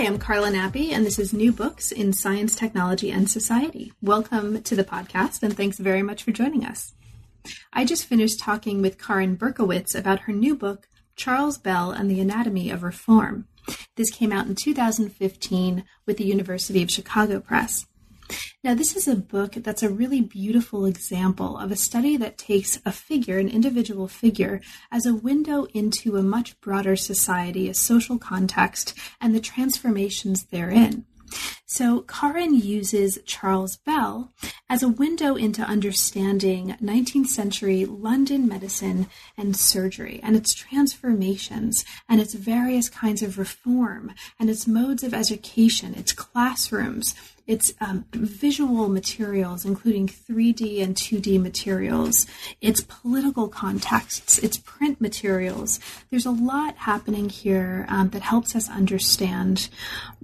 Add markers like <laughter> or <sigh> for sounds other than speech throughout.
Hi, I'm Carla Nappi, and this is New Books in Science, Technology, and Society. Welcome to the podcast, and thanks very much for joining us. I just finished talking with Karin Berkowitz about her new book, Charles Bell and the Anatomy of Reform. This came out in 2015 with the University of Chicago Press. Now, this is a book that's a really beautiful example of a study that takes a figure, an individual figure, as a window into a much broader society, a social context, and the transformations therein. So, Karin uses Charles Bell as a window into understanding 19th century London medicine and surgery and its transformations and its various kinds of reform and its modes of education, its classrooms, its um, visual materials, including 3D and 2D materials, its political contexts, its print materials. There's a lot happening here um, that helps us understand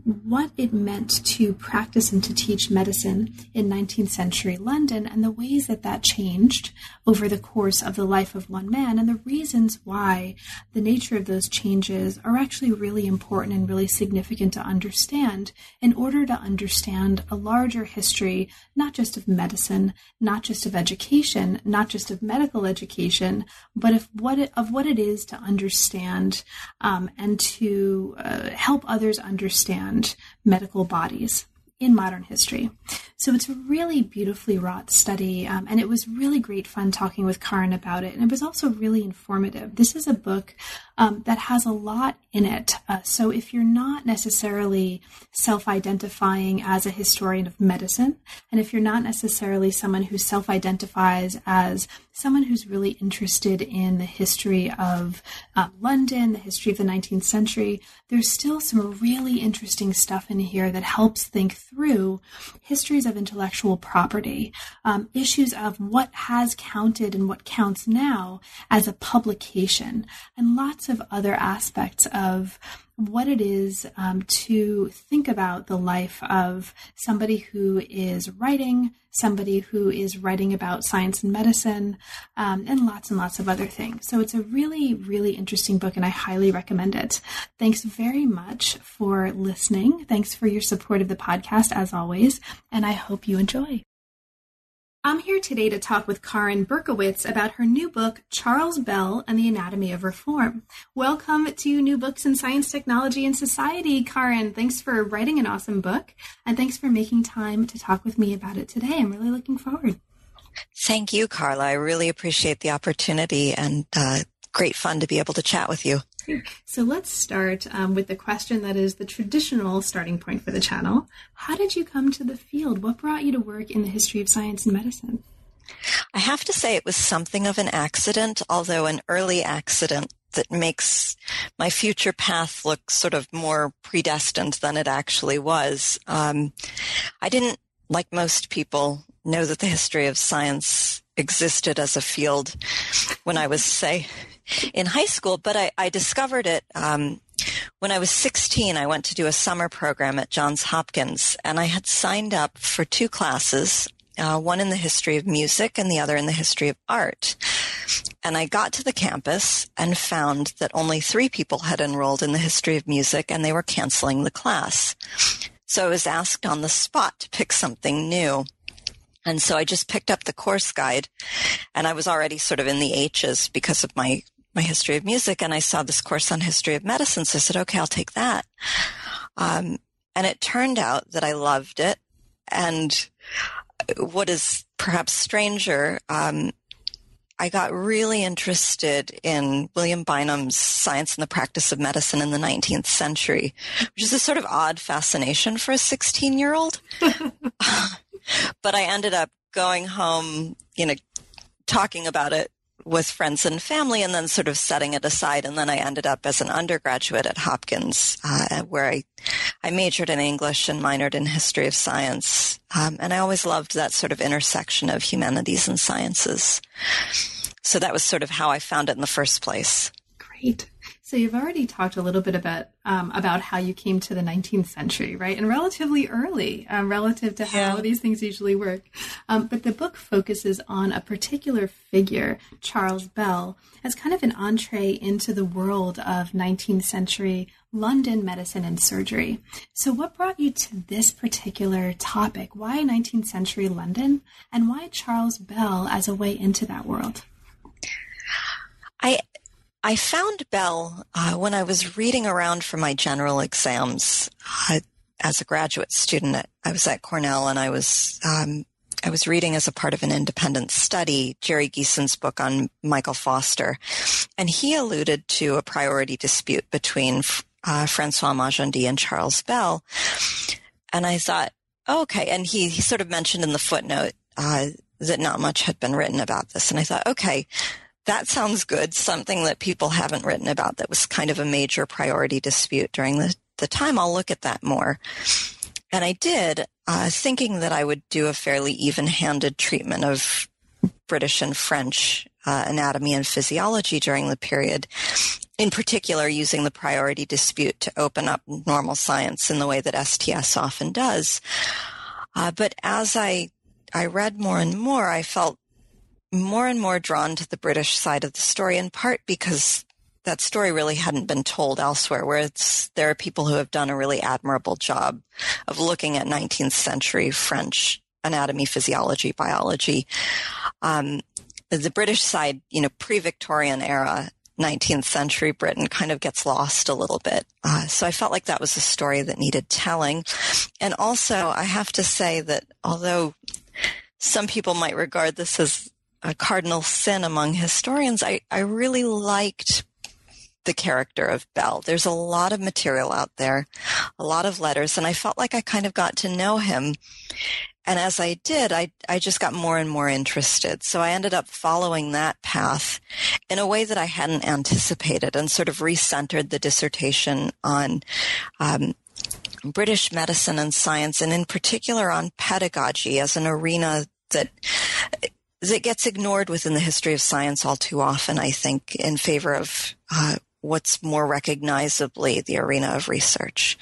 what it meant to practice and to teach medicine in 19th century London and the ways that that changed over the course of the life of one man and the reasons why the nature of those changes are actually really important and really significant to understand in order to understand a larger history, not just of medicine, not just of education, not just of medical education, but of what it, of what it is to understand um, and to uh, help others understand medical bodies in modern history. So it's a really beautifully wrought study, um, and it was really great fun talking with Karin about it. And it was also really informative. This is a book um, that has a lot in it. Uh, so if you're not necessarily self identifying as a historian of medicine, and if you're not necessarily someone who self identifies as someone who's really interested in the history of uh, London, the history of the 19th century, there's still some really interesting stuff in here that helps think through histories of intellectual property, um, issues of what has counted and what counts now as a publication, and lots of other aspects of what it is um, to think about the life of somebody who is writing, somebody who is writing about science and medicine, um, and lots and lots of other things. So it's a really, really interesting book, and I highly recommend it. Thanks very much for listening. Thanks for your support of the podcast, as always, and I hope you enjoy. I'm here today to talk with Karin Berkowitz about her new book, Charles Bell and the Anatomy of Reform. Welcome to New Books in Science, Technology, and Society, Karin. Thanks for writing an awesome book, and thanks for making time to talk with me about it today. I'm really looking forward. Thank you, Carla. I really appreciate the opportunity and uh, great fun to be able to chat with you. So let's start um, with the question that is the traditional starting point for the channel. How did you come to the field? What brought you to work in the history of science and medicine? I have to say it was something of an accident, although an early accident that makes my future path look sort of more predestined than it actually was. Um, I didn't, like most people, know that the history of science existed as a field when I was, say, in high school, but I, I discovered it um, when I was 16. I went to do a summer program at Johns Hopkins, and I had signed up for two classes. Uh, one in the history of music and the other in the history of art. And I got to the campus and found that only three people had enrolled in the history of music and they were canceling the class. So I was asked on the spot to pick something new. And so I just picked up the course guide and I was already sort of in the H's because of my my history of music and I saw this course on history of medicine. So I said, okay, I'll take that. Um, and it turned out that I loved it. And what is perhaps stranger, um, I got really interested in William Bynum's Science and the Practice of Medicine in the 19th Century, which is a sort of odd fascination for a 16 year old. <laughs> <laughs> but I ended up going home, you know, talking about it with friends and family and then sort of setting it aside. And then I ended up as an undergraduate at Hopkins, uh, where I, I majored in English and minored in history of science. Um, and I always loved that sort of intersection of humanities and sciences. So that was sort of how I found it in the first place. Great. So you've already talked a little bit about um, about how you came to the 19th century, right, and relatively early, um, relative to how these things usually work. Um, but the book focuses on a particular figure, Charles Bell, as kind of an entree into the world of 19th century London medicine and surgery. So, what brought you to this particular topic? Why 19th century London, and why Charles Bell as a way into that world? I I found Bell uh, when I was reading around for my general exams uh, as a graduate student. I was at Cornell and I was um, I was reading as a part of an independent study Jerry Geison's book on Michael Foster, and he alluded to a priority dispute between uh, Francois Magendie and Charles Bell, and I thought, oh, okay. And he, he sort of mentioned in the footnote uh, that not much had been written about this, and I thought, okay that sounds good. Something that people haven't written about that was kind of a major priority dispute during the, the time. I'll look at that more. And I did, uh, thinking that I would do a fairly even handed treatment of British and French uh, anatomy and physiology during the period, in particular using the priority dispute to open up normal science in the way that STS often does. Uh, but as I I read more and more, I felt more and more drawn to the British side of the story, in part because that story really hadn't been told elsewhere, where there are people who have done a really admirable job of looking at 19th century French anatomy, physiology, biology. Um, the British side, you know, pre-Victorian era, 19th century Britain kind of gets lost a little bit. Uh, so I felt like that was a story that needed telling. And also, I have to say that although some people might regard this as a cardinal sin among historians, I, I really liked the character of Bell. There's a lot of material out there, a lot of letters, and I felt like I kind of got to know him. And as I did, I, I just got more and more interested. So I ended up following that path in a way that I hadn't anticipated and sort of recentered the dissertation on um, British medicine and science, and in particular on pedagogy as an arena that that gets ignored within the history of science all too often, I think, in favor of uh, what's more recognizably the arena of research.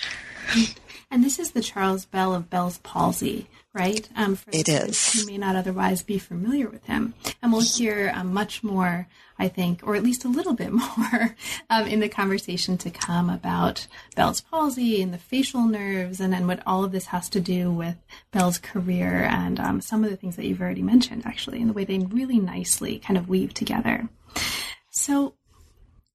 And this is the Charles Bell of Bell's palsy, right? Um, for it is. You may not otherwise be familiar with him. And we'll hear um, much more, I think, or at least a little bit <laughs> more um, in the conversation to come about Bell's palsy and the facial nerves and then what all of this has to do with Bell's career and um, some of the things that you've already mentioned, actually, and the way they really nicely kind of weave together. So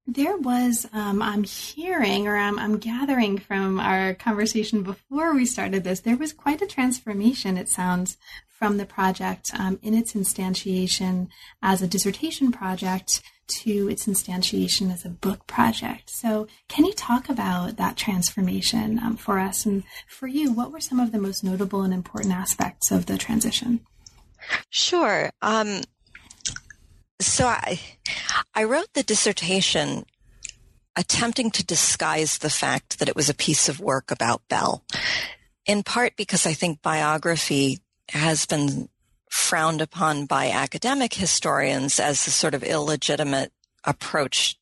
there was, um, I'm hearing or I'm, I'm, gathering from our conversation before we started this, there was quite a transformation, it sounds, from the project um, in its instantiation as a dissertation project to its instantiation as a book project. So, can you talk about that transformation um, for us? And for you, what were some of the most notable and important aspects of the transition? Sure. Um, so I, I wrote the dissertation attempting to disguise the fact that it was a piece of work about Bell, in part because I think biography has been frowned upon by academic historians as a sort of illegitimate approach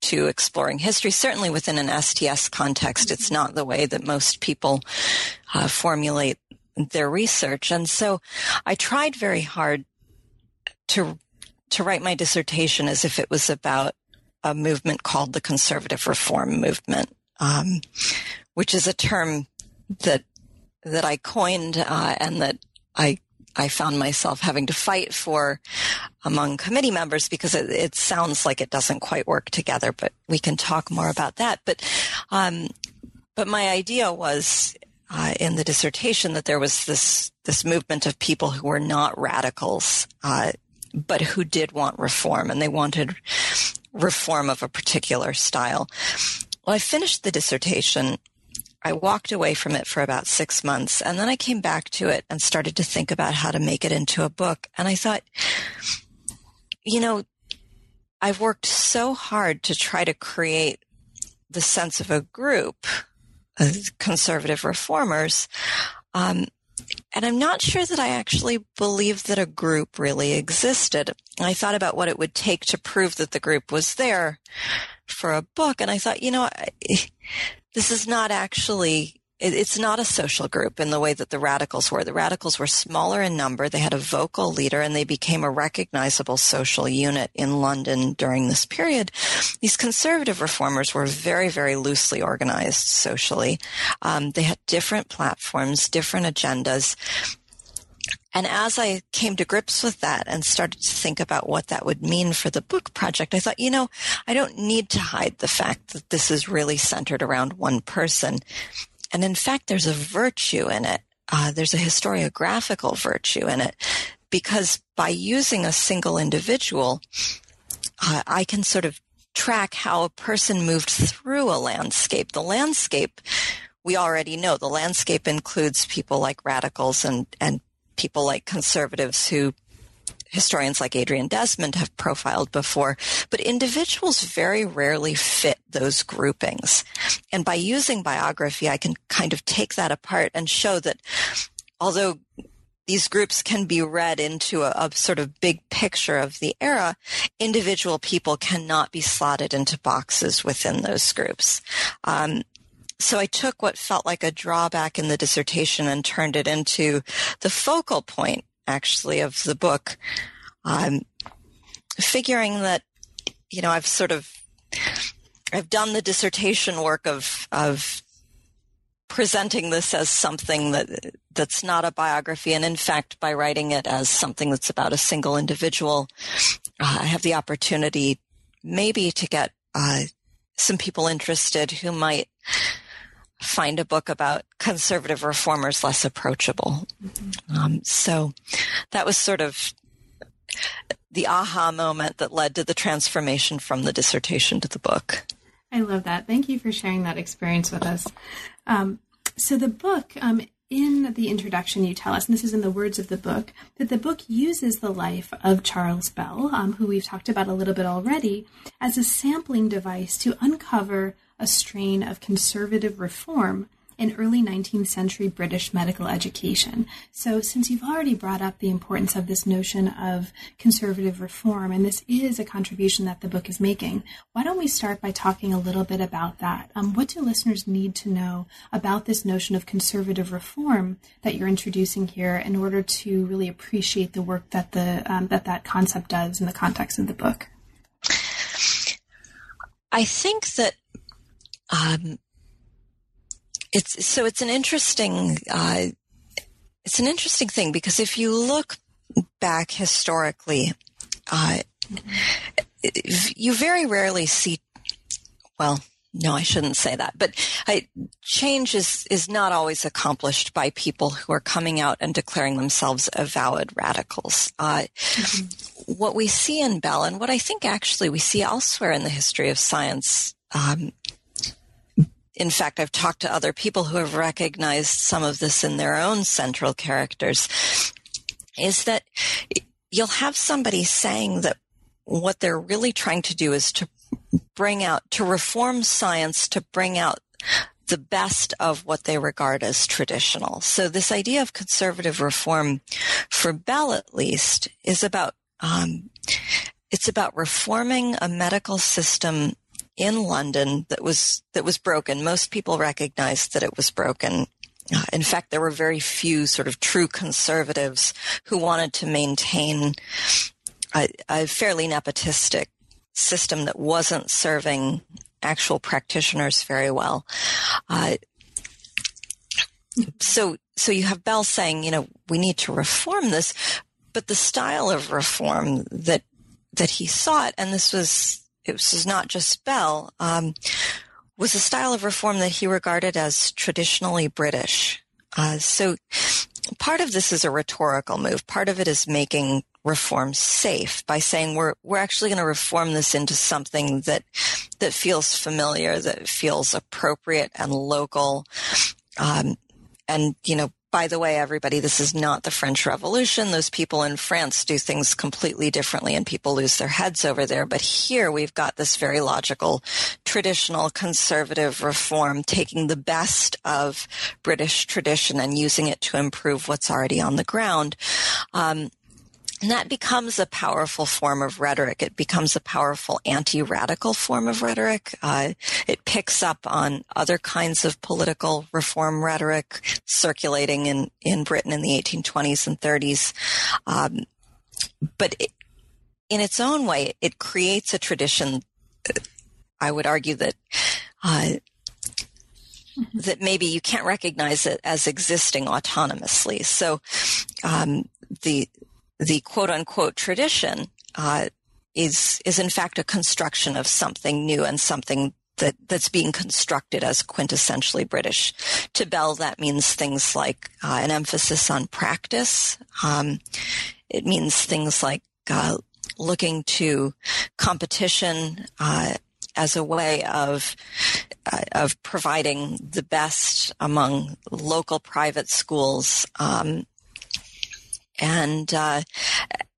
to exploring history. Certainly within an STS context, it's not the way that most people uh, formulate their research. And so I tried very hard to to write my dissertation as if it was about a movement called the conservative reform movement, um, which is a term that that I coined uh, and that I I found myself having to fight for among committee members because it, it, sounds like it doesn't quite work together. But we can talk more about that. But um, but my idea was uh, in the dissertation that there was this this movement of people who were not radicals, uh, but who did want reform and they wanted reform of a particular style. Well, I finished the dissertation. I walked away from it for about six months and then I came back to it and started to think about how to make it into a book. And I thought, you know, I've worked so hard to try to create the sense of a group of conservative reformers. Um, and I'm not sure that I actually believed that a group really existed. I thought about what it would take to prove that the group was there for a book, and I thought, you know, <laughs> this is not actually it's not a social group in the way that the radicals were. The radicals were smaller in number. They had a vocal leader and they became a recognizable social unit in London during this period. These conservative reformers were very, very loosely organized socially. Um, they had different platforms, different agendas. And as I came to grips with that and started to think about what that would mean for the book project, I thought, you know, I don't need to hide the fact that this is really centered around one person. And in fact, there's a virtue in it. Uh, there's a historiographical virtue in it because by using a single individual, uh, I can sort of track how a person moved through a landscape. The landscape, we already know, the landscape includes people like radicals and, and people like conservatives who historians like Adrian Desmond have profiled before, but individuals very rarely fit those groupings. And by using biography, I can kind of take that apart and show that although these groups can be read into a, a, sort of big picture of the era, individual people cannot be slotted into boxes within those groups. Um, so I took what felt like a drawback in the dissertation and turned it into the focal point actually of the book. I'm figuring that, you know, I've sort of, I've done the dissertation work of, of presenting this as something that that's not a biography and in fact by writing it as something that's about a single individual uh, i have the opportunity maybe to get uh, some people interested who might find a book about conservative reformers less approachable. Mm-hmm. Um, so that was sort of the aha moment that led to the transformation from the dissertation to the book. I love that. Thank you for sharing that experience with us. Um, so the book, um, in the introduction, you tell us, and this is in the words of the book, that the book uses the life of Charles Bell, um, who we've talked about a little bit already, as a sampling device to uncover a strain of conservative reform in early 19th century British medical education. So, since you've already brought up the importance of this notion of conservative reform, and this is a contribution that the book is making, why don't we start by talking a little bit about that? Um, what do listeners need to know about this notion of conservative reform that you're introducing here in order to really appreciate the work that the um, that that concept does in the context of the book? I think that um, it's so it's an interesting uh, it's an interesting thing because if you look back historically, uh, you very rarely see. Well, no, I shouldn't say that. But I, change is is not always accomplished by people who are coming out and declaring themselves avowed radicals. Uh, mm-hmm. What we see in Bell, and what I think actually we see elsewhere in the history of science, um, in fact, I've talked to other people who have recognized some of this in their own central characters, is that you'll have somebody saying that what they're really trying to do is to bring out, to reform science, to bring out the best of what they regard as traditional. So this idea of conservative reform, for Bell at least, is about um, it's about reforming a medical system in London that was that was broken. Most people recognized that it was broken. In fact, there were very few sort of true conservatives who wanted to maintain a, a fairly nepotistic system that wasn't serving actual practitioners very well. Uh, so, so you have Bell saying, you know, we need to reform this, but the style of reform that that he sought, and this was it was not just Bell, um, was a style of reform that he regarded as traditionally British. Uh, so part of this is a rhetorical move. Part of it is making reform safe by saying we're we're actually going to reform this into something that that feels familiar, that feels appropriate and local. Um, and you know by the way, everybody, this is not the French Revolution. Those people in France do things completely differently and people lose their heads over there. But here we've got this very logical, traditional conservative reform taking the best of British tradition and using it to improve what's already on the ground. Um, and that becomes a powerful form of rhetoric. It becomes a powerful anti-radical form of rhetoric. Uh, it picks up on other kinds of political reform rhetoric circulating in, in Britain in the 1820s and 30s. Um, but it, in its own way, it creates a tradition. I would argue that uh, that maybe you can't recognize it as existing autonomously. So um, the the quote unquote tradition uh, is is in fact a construction of something new and something that that's being constructed as quintessentially British. To Bell, that means things like uh, an emphasis on practice. Um, it means things like uh, looking to competition uh, as a way of uh, of providing the best among local private schools. Um, and uh,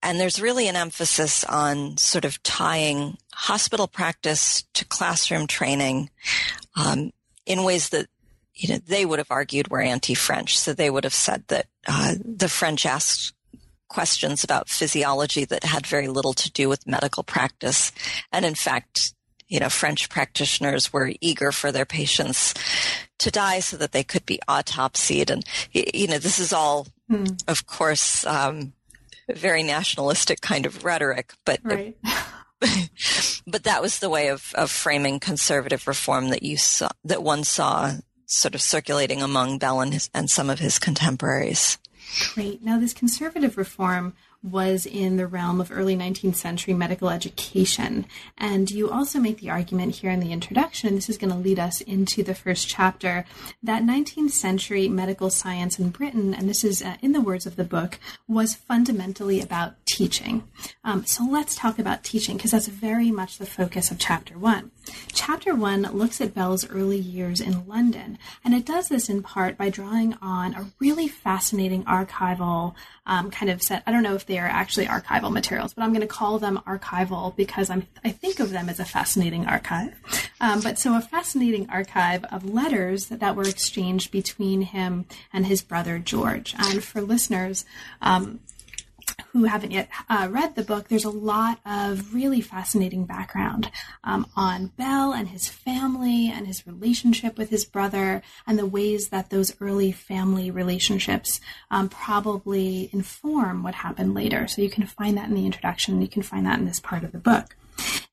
and there's really an emphasis on sort of tying hospital practice to classroom training um, in ways that you know they would have argued were anti-French. So they would have said that uh, the French asked questions about physiology that had very little to do with medical practice, and in fact. You know, French practitioners were eager for their patients to die so that they could be autopsied. And, you know, this is all Hmm. Of course, um, very nationalistic kind of rhetoric, but right. <laughs> but that was the way of, of framing conservative reform that you saw that one saw sort of circulating among Bell and, his, and some of his contemporaries. Great. Now, this conservative reform was in the realm of early 19th century medical education. And you also make the argument here in the introduction, this is going to lead us into the first chapter, that 19th century medical science in Britain, and this is uh, in the words of the book, was fundamentally about teaching. Um, so let's talk about teaching because that's very much the focus of chapter one. Chapter one looks at Bell's early years in London, and it does this in part by drawing on a really fascinating archival um, kind of set. I don't know if they are actually archival materials, but I'm going to call them archival because I'm, I think of them as a fascinating archive. Um, but so a fascinating archive of letters that, that, were exchanged between him and his brother George. And for listeners, um, who haven't yet uh, read the book, there's a lot of really fascinating background um, on Bell and his family and his relationship with his brother and the ways that those early family relationships um, probably inform what happened later. So you can find that in the introduction. You can find that in this part of the book.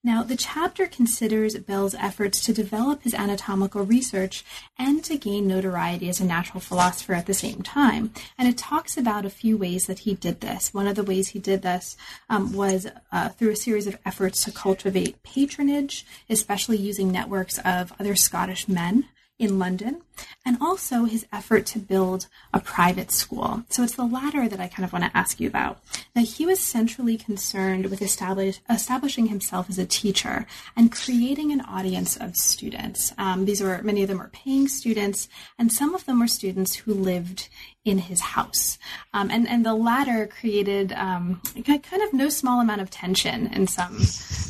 Now, the chapter considers Bell's efforts to develop his anatomical research and to gain notoriety as a natural philosopher at the same time. And it talks about a few ways that he did this. One of the ways he did this um, was uh, through a series of efforts to cultivate patronage, especially using networks of other Scottish men in London, and also his effort to build a private school. So it's the latter that I kind of want to ask you about. Now, he was centrally concerned with establish, establishing himself as a teacher and creating an audience of students. Um, these were many of them were paying students, and some of them were students who lived in his house. Um, and, and the latter created um, kind of no small amount of tension in some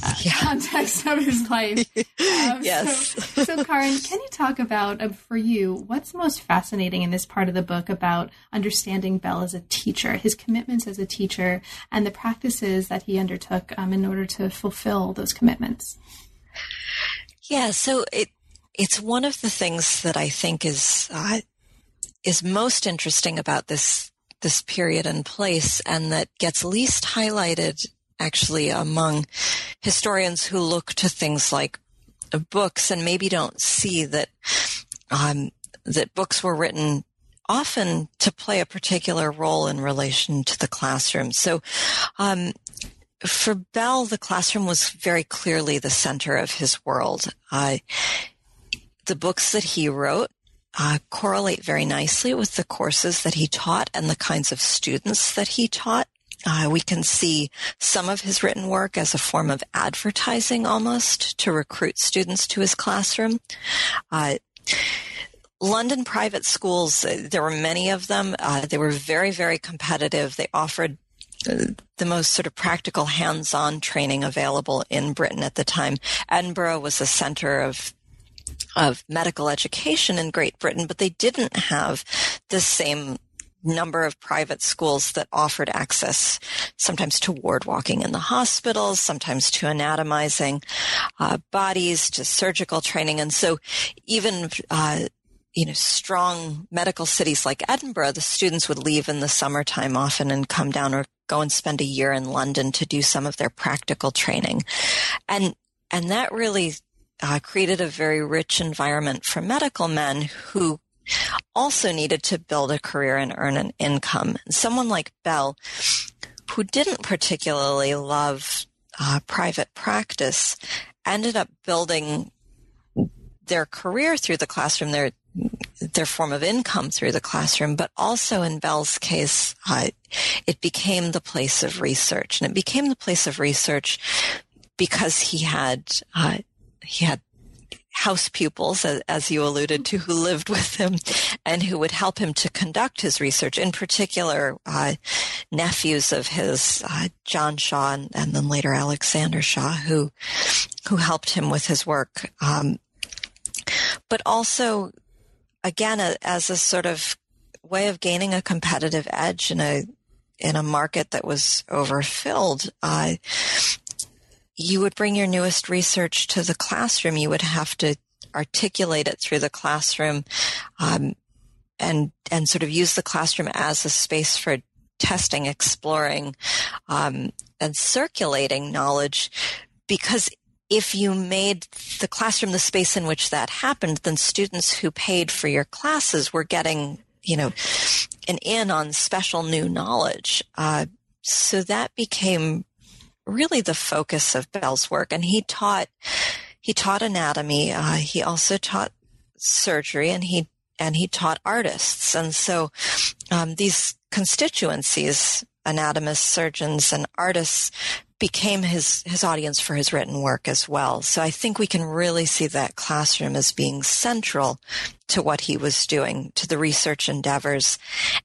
uh, yeah. context of his life. <laughs> Um, yes. So, so, Karin, can you talk about, uh, for you, what's most fascinating in this part of the book about understanding Bell as a teacher, his commitments as a teacher, and the practices that he undertook um, in order to fulfill those commitments? Yeah, so it it's one of the things that I think is uh, is most interesting about this this period and place and that gets least highlighted actually among historians who look to things like books and maybe don't see that um, that books were written often to play a particular role in relation to the classroom. So, um, for Bell, the classroom was very clearly the center of his world. Uh, the books that he wrote uh, correlate very nicely with the courses that he taught and the kinds of students that he taught. Uh, we can see some of his written work as a form of advertising almost to recruit students to his classroom. Uh, London private schools, uh, there were many of them. Uh, they were very, very competitive. They offered uh, the most sort of practical hands-on training available in Britain at the time. Edinburgh was a center of of medical education in Great Britain, but they didn't have the same number of private schools that offered access sometimes to ward walking in the hospitals, sometimes to anatomizing uh, bodies, to surgical training. And so even uh, you know, strong medical cities like Edinburgh, the students would leave in the summertime often and come down or go and spend a year in London to do some of their practical training. And, and that really uh, created a very rich environment for medical men who also needed to build a career and earn an income. Someone like Bell, who didn't particularly love uh, private practice, ended up building their career through the classroom, their their form of income through the classroom, but also in Bell's case, uh, it became the place of research, and it became the place of research because he had uh, he had house pupils, as, you alluded to, who lived with him and who would help him to conduct his research. In particular, uh, nephews of his, uh, John Shaw and, and, then later Alexander Shaw, who who helped him with his work. Um, but also, again, a, as a sort of way of gaining a competitive edge in a in a market that was overfilled. Uh, you would bring your newest research to the classroom. You would have to articulate it through the classroom, um, and and sort of use the classroom as a space for testing, exploring, um, and circulating knowledge. Because if you made the classroom the space in which that happened, then students who paid for your classes were getting, you know, an in on special new knowledge. Uh, so that became really the focus of Bell's work. And he taught, he taught anatomy. Uh, he also taught surgery and he, and he taught artists. And so, um, these constituencies, anatomists, surgeons, and artists became his, his audience for his written work as well. So I think we can really see that classroom as being central to what he was doing, to the research endeavors,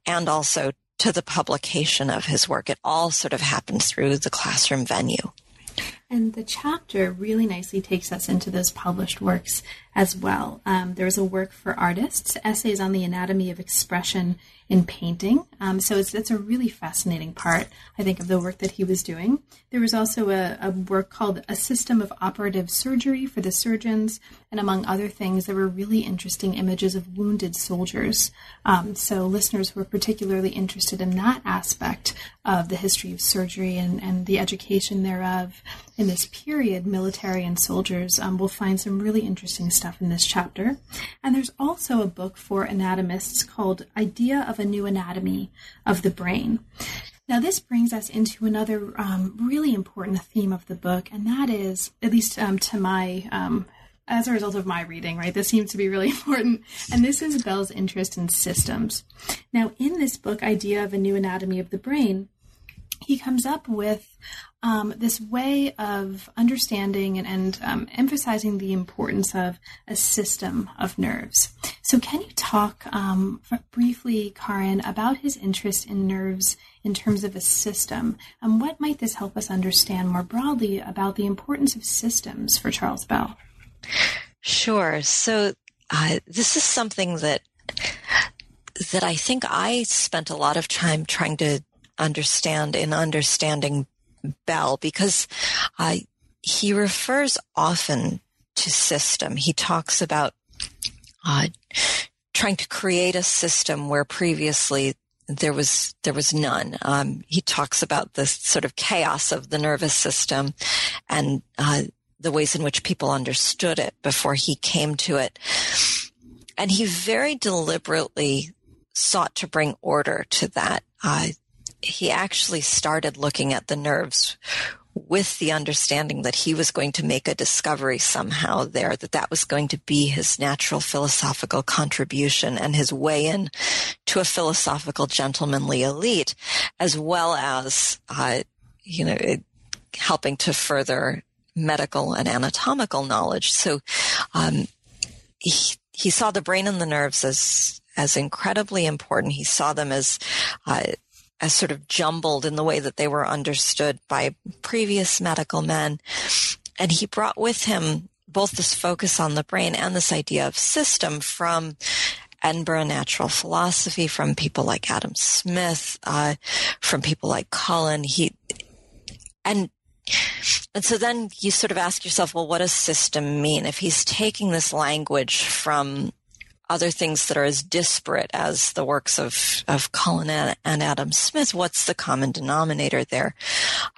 and also to the publication of his work. It all sort of happened through the classroom venue. And the chapter really nicely takes us into those published works as well. Um, there's a work for artists, essays on the anatomy of expression in painting. Um, so it's, it's a really fascinating part, I think, of the work that he was doing. There was also a, a work called A System of Operative Surgery for the Surgeons, and among other things, there were really interesting images of wounded soldiers. Um, so listeners who are particularly interested in that aspect of the history of surgery and, and the education thereof in this period, military and soldiers, um, will find some really interesting stuff in this chapter. And there's also a book for anatomists called Idea of a New Anatomy of the Brain. Now, this brings us into another um, really important theme of the book, and that is, at least um, to my um, as a result of my reading, right? This seems to be really <laughs> important. And this is Bell's interest in systems. Now, in this book, Idea of a New Anatomy of the Brain, he comes up with um, this way of understanding and, and um, emphasizing the importance of a system of nerves. So, can you talk um, briefly, Karin, about his interest in nerves in terms of a system? And what might this help us understand more broadly about the importance of systems for Charles Bell? Sure. So, uh, this is something that that I think I spent a lot of time trying to understand in understanding Bell because uh, he refers often to system. He talks about uh, trying to create a system where previously there was there was none. Um, he talks about the sort of chaos of the nervous system and uh, the ways in which people understood it before he came to it, and he very deliberately sought to bring order to that. Uh, he actually started looking at the nerves with the understanding that he was going to make a discovery somehow there, that that was going to be his natural philosophical contribution and his way in to a philosophical gentlemanly elite, as well as, uh, you know, it, helping to further medical and anatomical knowledge. So, um, he, he saw the brain and the nerves as as incredibly important. He saw them as uh, as sort of jumbled in the way that they were understood by previous medical men, and he brought with him both this focus on the brain and this idea of system from Edinburgh natural philosophy, from people like Adam Smith, uh, from people like Cullen. He and and so then you sort of ask yourself, well, what does system mean? If he's taking this language from other things that are as disparate as the works of, of Cullen and Adam Smith, what's the common denominator there?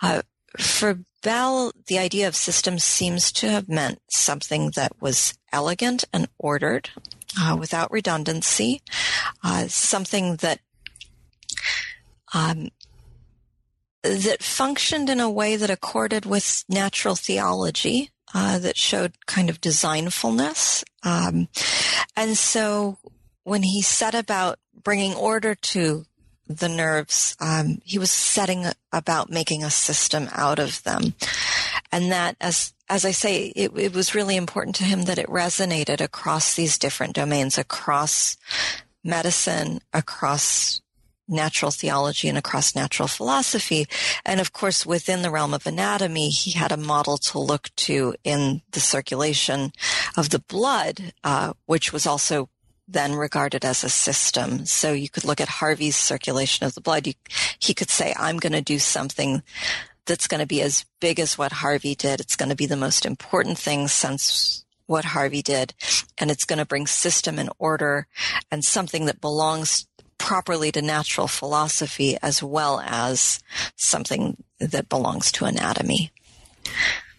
Uh, for Bell, the idea of systems seems to have meant something that was elegant and ordered, uh, without redundancy, uh, something that um, that functioned in a way that accorded with natural theology, uh, that showed kind of designfulness. Um, and so when he set about bringing order to the nerves, um, he was setting about making a system out of them. And that, as as I say, it, it was really important to him that it resonated across these different domains, across medicine, across natural theology and across natural philosophy. And of course, within the realm of anatomy, he had a model to look to in the circulation of the blood, uh, which was also then regarded as a system. So you could look at Harvey's circulation of the blood. You, he could say, I'm going to do something that's going to be as big as what Harvey did. It's going to be the most important thing since what Harvey did. And it's going to bring system and order and something that belongs properly to natural philosophy as well as something that belongs to anatomy.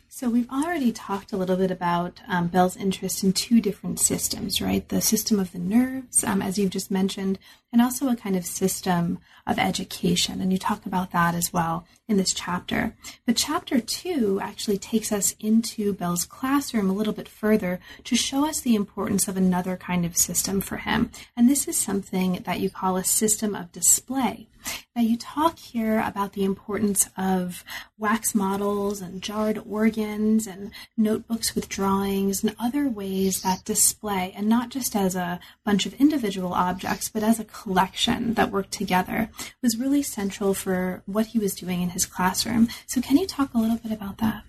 So we've already talked a little bit about um, Bell's interest in two different systems, right? The system of the nerves, um, as you've just mentioned, and also a kind of system of education. And you talk about that as well in this chapter. But chapter two actually takes us into Bell's classroom a little bit further to show us the importance of another kind of system for him. And this is something that you call a system of display. Now, you talk here about the importance of wax models and jarred organs and notebooks with drawings and other ways that display, and not just as a bunch of individual objects, but as a collection that work together, was really central for what he was doing in his classroom. So, can you talk a little bit about that?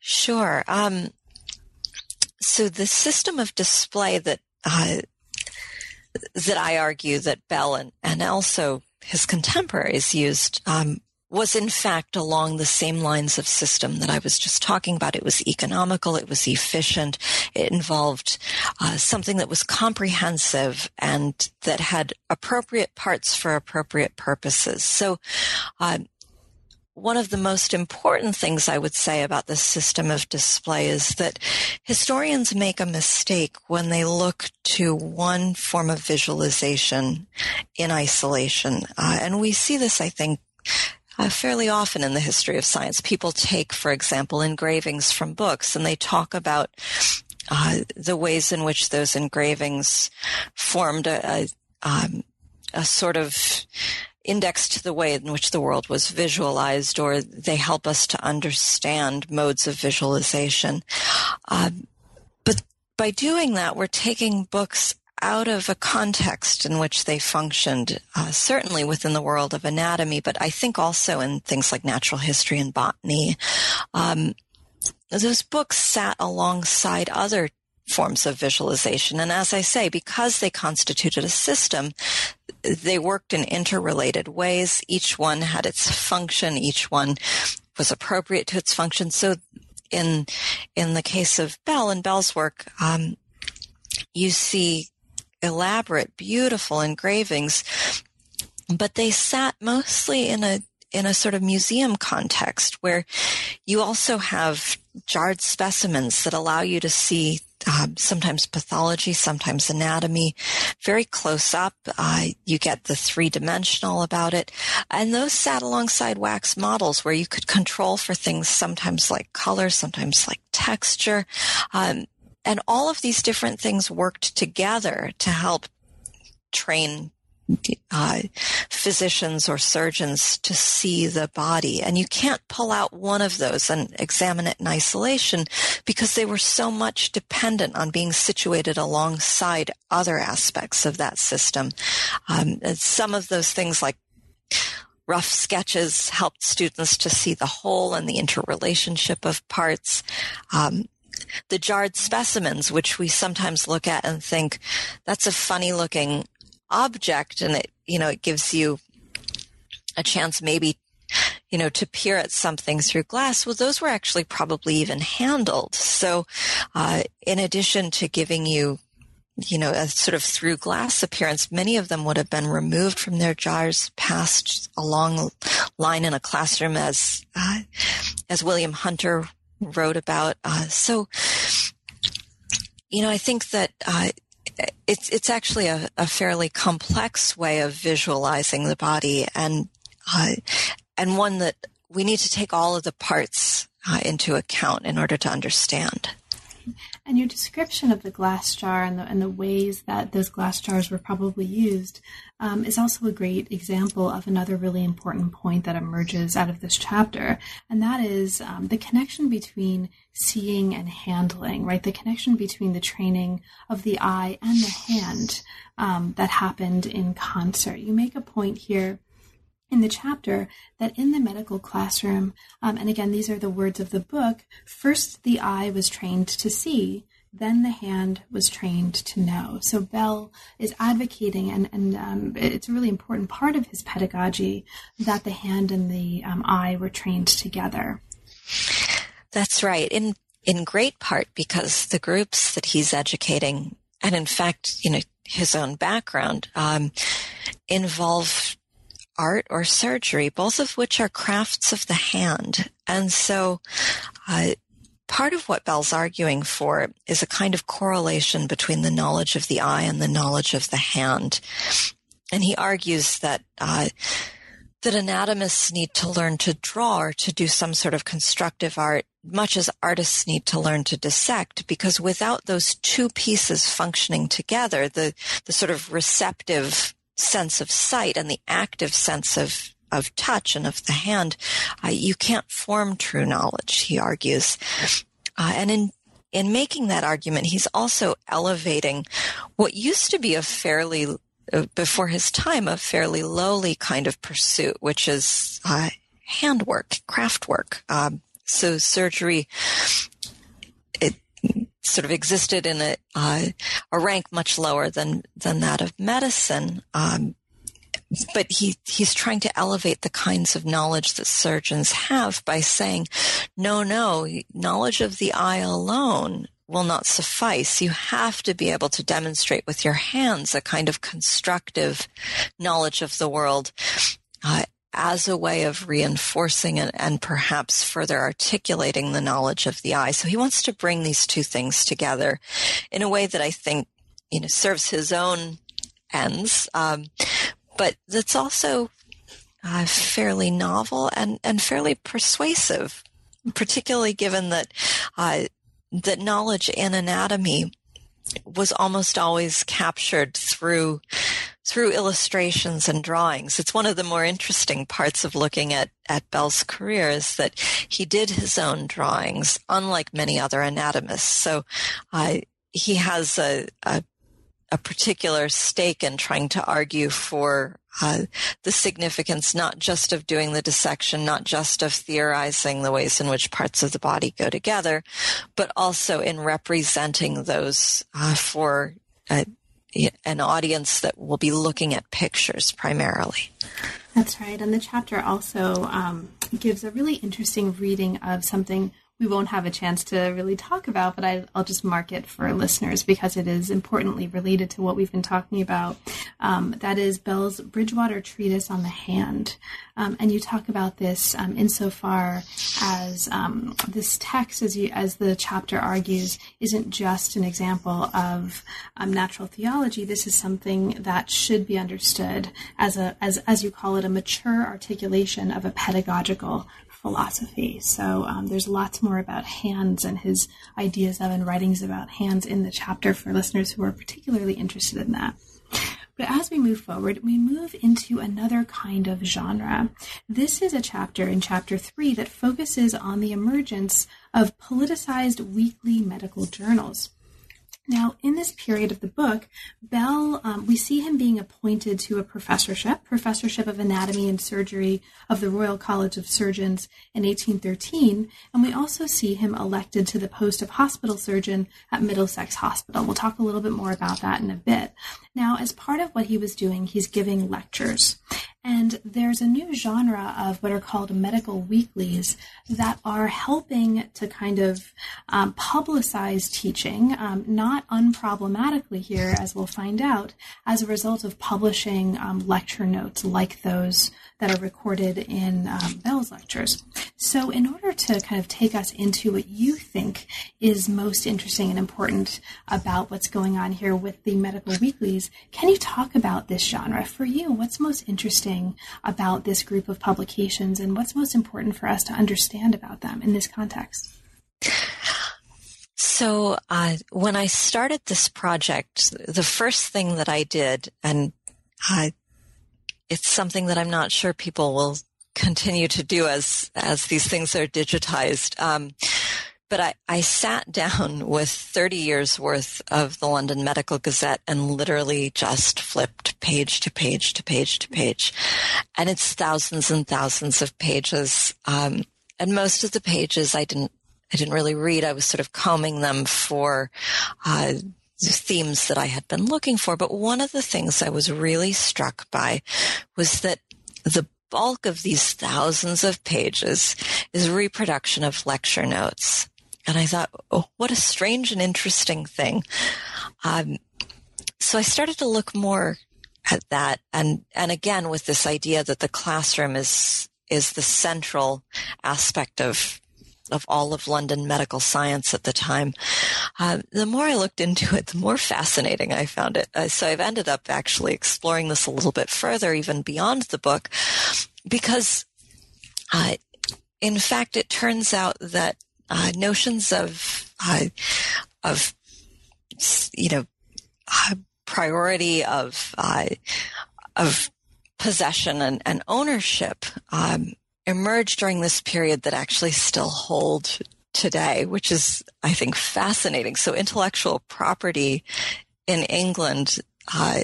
Sure. Um, so, the system of display that uh, that I argue that Bell and, and also his contemporaries used um, was in fact along the same lines of system that I was just talking about. It was economical, it was efficient, it involved uh, something that was comprehensive and that had appropriate parts for appropriate purposes. So, uh, one of the most important things I would say about this system of display is that historians make a mistake when they look to one form of visualization in isolation. Uh, and we see this, I think, uh, fairly often in the history of science. People take, for example, engravings from books and they talk about uh, the ways in which those engravings formed a, a, um, a sort of index to the way in which the world was visualized, or they help us to understand modes of visualization. Um, but by doing that, we're taking books out of a context in which they functioned, uh, certainly within the world of anatomy, but I think also in things like natural history and botany. Um, those books sat alongside other forms of visualization. And as I say, because they constituted a system, they worked in interrelated ways. Each one had its function. Each one was appropriate to its function. So in, in the case of Bell and Bell's work, um, you see elaborate, beautiful engravings, but they sat mostly in a in a sort of museum context where you also have jarred specimens that allow you to see um, sometimes pathology, sometimes anatomy, very close up. Uh, you get the three dimensional about it. And those sat alongside wax models where you could control for things sometimes like color, sometimes like texture. Um, and all of these different things worked together to help train uh, physicians or surgeons to see the body. And you can't pull out one of those and examine it in isolation because they were so much dependent on being situated alongside other aspects of that system. Um, some of those things like rough sketches helped students to see the whole and the interrelationship of parts. Um, the jarred specimens, which we sometimes look at and think that's a funny looking object and it, you know, it gives you a chance maybe, you know, to peer at something through glass. Well, those were actually probably even handled. So, uh, in addition to giving you you know, a sort of through glass appearance, many of them would have been removed from their jars, passed along line in a classroom as, uh, as William Hunter wrote about. Uh, so, you know, I think that, uh, it's it's actually a, a, fairly complex way of visualizing the body, and uh, and one that we need to take all of the parts uh, into account in order to understand. And your description of the glass jar and the, and the ways that those glass jars were probably used um, is also a great example of another really important point that emerges out of this chapter. And that is um, the connection between seeing and handling, right? The connection between the training of the eye and the hand um, that happened in concert. You make a point here in the chapter that in the medical classroom, um, and again, these are the words of the book, first the eye was trained to see, then the hand was trained to know. So Bell is advocating, and, and um, it's a really important part of his pedagogy that the hand and the um, eye were trained together. That's right. In in great part because the groups that he's educating, and in fact, you know, his own background, um, involve art or surgery, both of which are crafts of the hand. And so, uh, part of what Bell's arguing for is a kind of correlation between the knowledge of the eye and the knowledge of the hand. And he argues that, uh, that anatomists need to learn to draw or to do some sort of constructive art, much as artists need to learn to dissect, because without those two pieces functioning together, the, the sort of receptive sense of sight and the active sense of of touch and of the hand, uh, you can't form true knowledge, he argues. Uh, and in in making that argument, he's also elevating what used to be a fairly uh, before his time a fairly lowly kind of pursuit, which is uh, handwork, craft work. Um, so surgery, it sort of existed in a, uh, a rank much lower than than that of medicine. Um, but he he's trying to elevate the kinds of knowledge that surgeons have by saying, no, no, knowledge of the eye alone will not suffice. You have to be able to demonstrate with your hands a kind of constructive knowledge of the world. Uh, as a way of reinforcing and, and, perhaps further articulating the knowledge of the eye. So he wants to bring these two things together in a way that I think, you know, serves his own ends, um, but that's also uh, fairly novel and, and fairly persuasive, particularly given that uh, that knowledge in anatomy was almost always captured through through illustrations and drawings. It's one of the more interesting parts of looking at, at Bell's career is that he did his own drawings, unlike many other anatomists. So uh, he has a, a a particular stake in trying to argue for uh, the significance not just of doing the dissection, not just of theorizing the ways in which parts of the body go together, but also in representing those uh, for uh, an audience that will be looking at pictures primarily. That's right. And the chapter also um, gives a really interesting reading of something we won't have a chance to really talk about, but I, will just mark it for listeners because it is importantly related to what we've been talking about. Um, that is Bell's Bridgewater Treatise on the Hand. Um, and you talk about this um, insofar as um, this text, as, you, as the chapter argues, isn't just an example of um, natural theology. This is something that should be understood as a, as, as you call it, a mature articulation of a pedagogical philosophy. So um, there's lots more about hands and his ideas of and writings about hands in the chapter for listeners who are particularly interested in that. But as we move forward, we move into another kind of genre. This is a chapter in chapter three that focuses on the emergence of politicized weekly medical journals. Now, in this period of the book, Bell, um, we see him being appointed to a professorship, professorship of anatomy and surgery of the Royal College of Surgeons in 1813, and we also see him elected to the post of hospital surgeon at Middlesex Hospital. We'll talk a little bit more about that in a bit. Now, as part of what he was doing, he's giving lectures. And there's a new genre of what are called medical weeklies that are helping to kind of um, publicize teaching, um, not unproblematically here, as we'll find out, as a result of publishing um, lecture notes like those that are recorded in um, Bell's lectures. So, in order to kind of take us into what you think is most interesting and important about what's going on here with the medical weeklies, can you talk about this genre? For you, what's most interesting about this group of publications and what's most important for us to understand about them in this context? So, uh, when I started this project, the first thing that I did, and I it's something that I'm not sure people will continue to do as as these things are digitized. Um, but I, I sat <laughs> down with 30 years worth of the London Medical Gazette and literally just flipped page to page to page to page. And it's thousands and thousands of pages. Um, and most of the pages I didn't, I didn't really read. I was sort of combing them for, uh, themes that I had been looking for. But one of the things I was really struck by was that the bulk of these thousands of pages is reproduction of lecture notes. And I thought, oh, what a strange and interesting thing. Um, so I started to look more at that and, and again with this idea that the classroom is, is the central aspect of of all of London medical science at the time. Uh, the more I looked into it, the more fascinating I found it. Uh, so I've ended up actually exploring this a little bit further, even beyond the book, because uh, in fact, it turns out that uh, notions of uh, of you know uh, priority of of possession and, and ownership um, emerged during this period that actually still hold today, which is, I think, fascinating. So intellectual property in England, uh,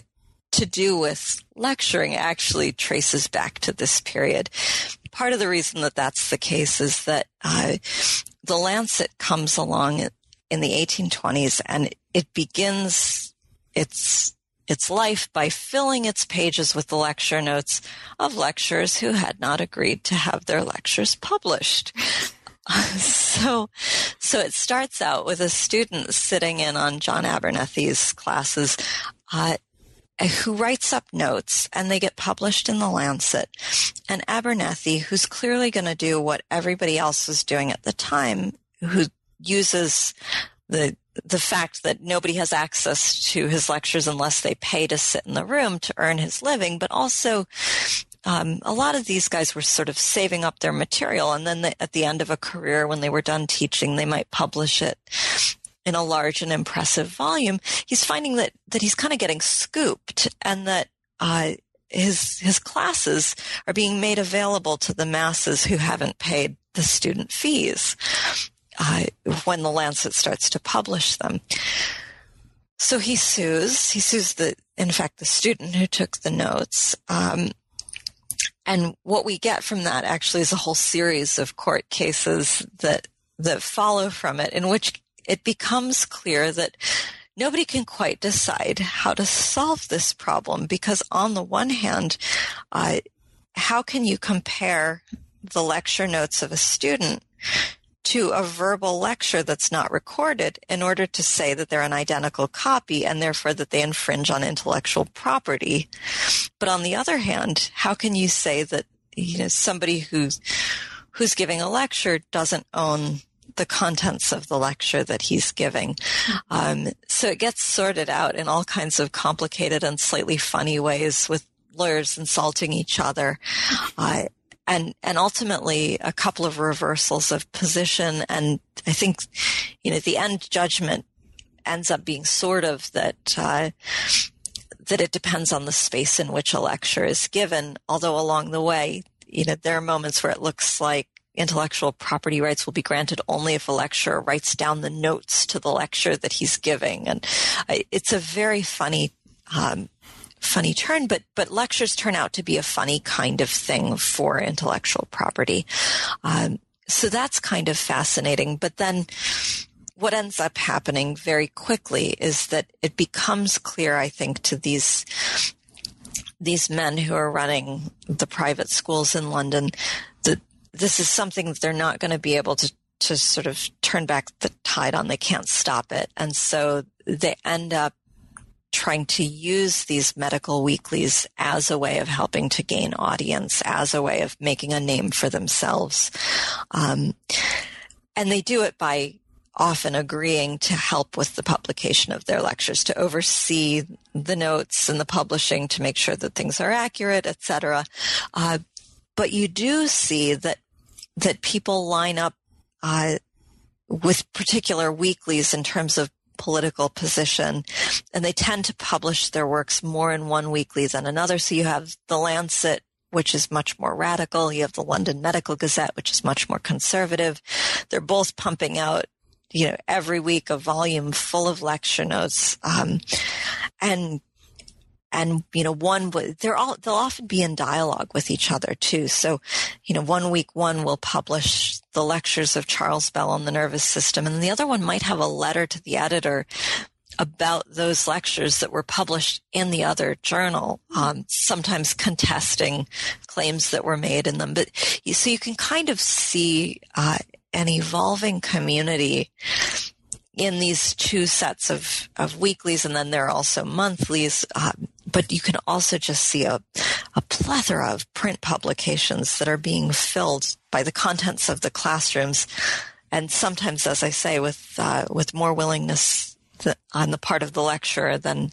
to do with lecturing actually traces back to this period. Part of the reason that that's the case is that uh, the Lancet comes along in the 1820s and it begins its its life by filling its pages with the lecture notes of lecturers who had not agreed to have their lectures published. <laughs> so, so it starts out with a student sitting in on John Abernethy's classes, uh, who writes up notes and they get published in the Lancet. And Abernethy, who's clearly going to do what everybody else was doing at the time, who uses the the fact that nobody has access to his lectures unless they pay to sit in the room to earn his living, but also um, a lot of these guys were sort of saving up their material, and then at the end of a career, when they were done teaching, they might publish it in a large and impressive volume. He's finding that that he's kind of getting scooped, and that uh, his his classes are being made available to the masses who haven't paid the student fees uh, when the Lancet starts to publish them. So he sues. He sues the, in fact, the student who took the notes. Um, and what we get from that actually is a whole series of court cases that that follow from it, in which it becomes clear that nobody can quite decide how to solve this problem because, on the one hand, uh, how can you compare the lecture notes of a student to a verbal lecture that's not recorded in order to say that they're an identical copy and therefore that they infringe on intellectual property. But on the other hand, how can you say that you know somebody who's who's giving a lecture doesn't own the contents of the lecture that he's giving. Um, so it gets sorted out in all kinds of complicated and slightly funny ways with lawyers insulting each other. Uh, and and ultimately a couple of reversals of position and I think you know the end judgment ends up being sort of that uh, that it depends on the space in which a lecture is given. Although along the way, you know, there are moments where it looks like intellectual property rights will be granted only if a lecturer writes down the notes to the lecture that he's giving. And it's a very funny, um, funny turn, but, but lectures turn out to be a funny kind of thing for intellectual property. Um, so that's kind of fascinating. But then what ends up happening very quickly is that it becomes clear, I think, to these these men who are running the private schools in London that this is something that they're not going to be able to to sort of turn back the tide on. They can't stop it, and so they end up trying to use these medical weeklies as a way of helping to gain audience, as a way of making a name for themselves. Um, and they do it by often agreeing to help with the publication of their lectures, to oversee the notes and the publishing to make sure that things are accurate, etc. Uh, but you do see that that people line up uh, with particular weeklies in terms of political position, and they tend to publish their works more in one weekly than another. So you have the Lancet which is much more radical. You have the London Medical Gazette, which is much more conservative. They're both pumping out you know, every week a volume full of lecture notes. Um, and, and, you know, one, they're all, they'll often be in dialogue with each other too. So, you know, one week one will publish the lectures of Charles Bell on the nervous system and the other one might have a letter to the editor about those lectures that were published in the other journal, um, sometimes contesting claims that were made in them. But you, so you can kind of see uh, an evolving community in these two sets of, of weeklies and then there are also monthlies. Um, but you can also just see a, a plethora of print publications that are being filled by the contents of the classrooms. And sometimes, as I say, with, uh, with more willingness on the part of the lecturer than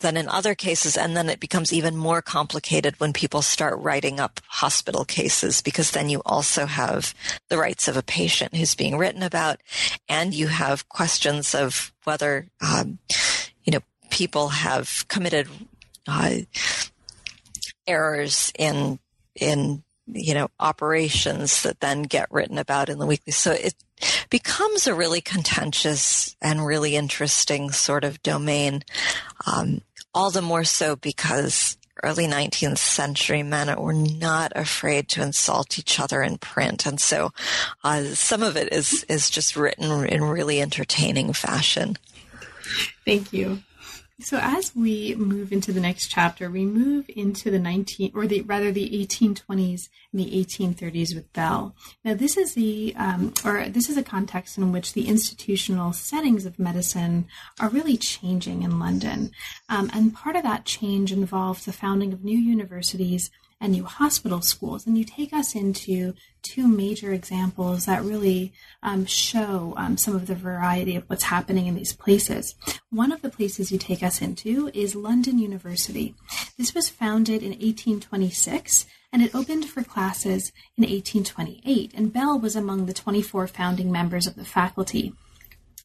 than in other cases. And then it becomes even more complicated when people start writing up hospital cases because then you also have the rights of a patient who's being written about and you have questions of whether, um, you know, people have committed uh, errors in, in, you know, operations that then get written about in the weekly. So it, becomes a really contentious and really interesting sort of domain. Um, all the more so because early 19th century men were not afraid to insult each other in print. And so uh, some of it is, is just written in really entertaining fashion. Thank you. So as we move into the next chapter, we move into the 19 or the rather the 1820s and the 1830s with Bell. Now this is the um, or this is a context in which the institutional settings of medicine are really changing in London, um, and part of that change involves the founding of new universities and new hospital schools. And you take us into two major examples that really um, show um, some of the variety of what's happening in these places. One of the places you take us into is London University. This was founded in 1826 and it opened for classes in 1828, and Bell was among the 24 founding members of the faculty.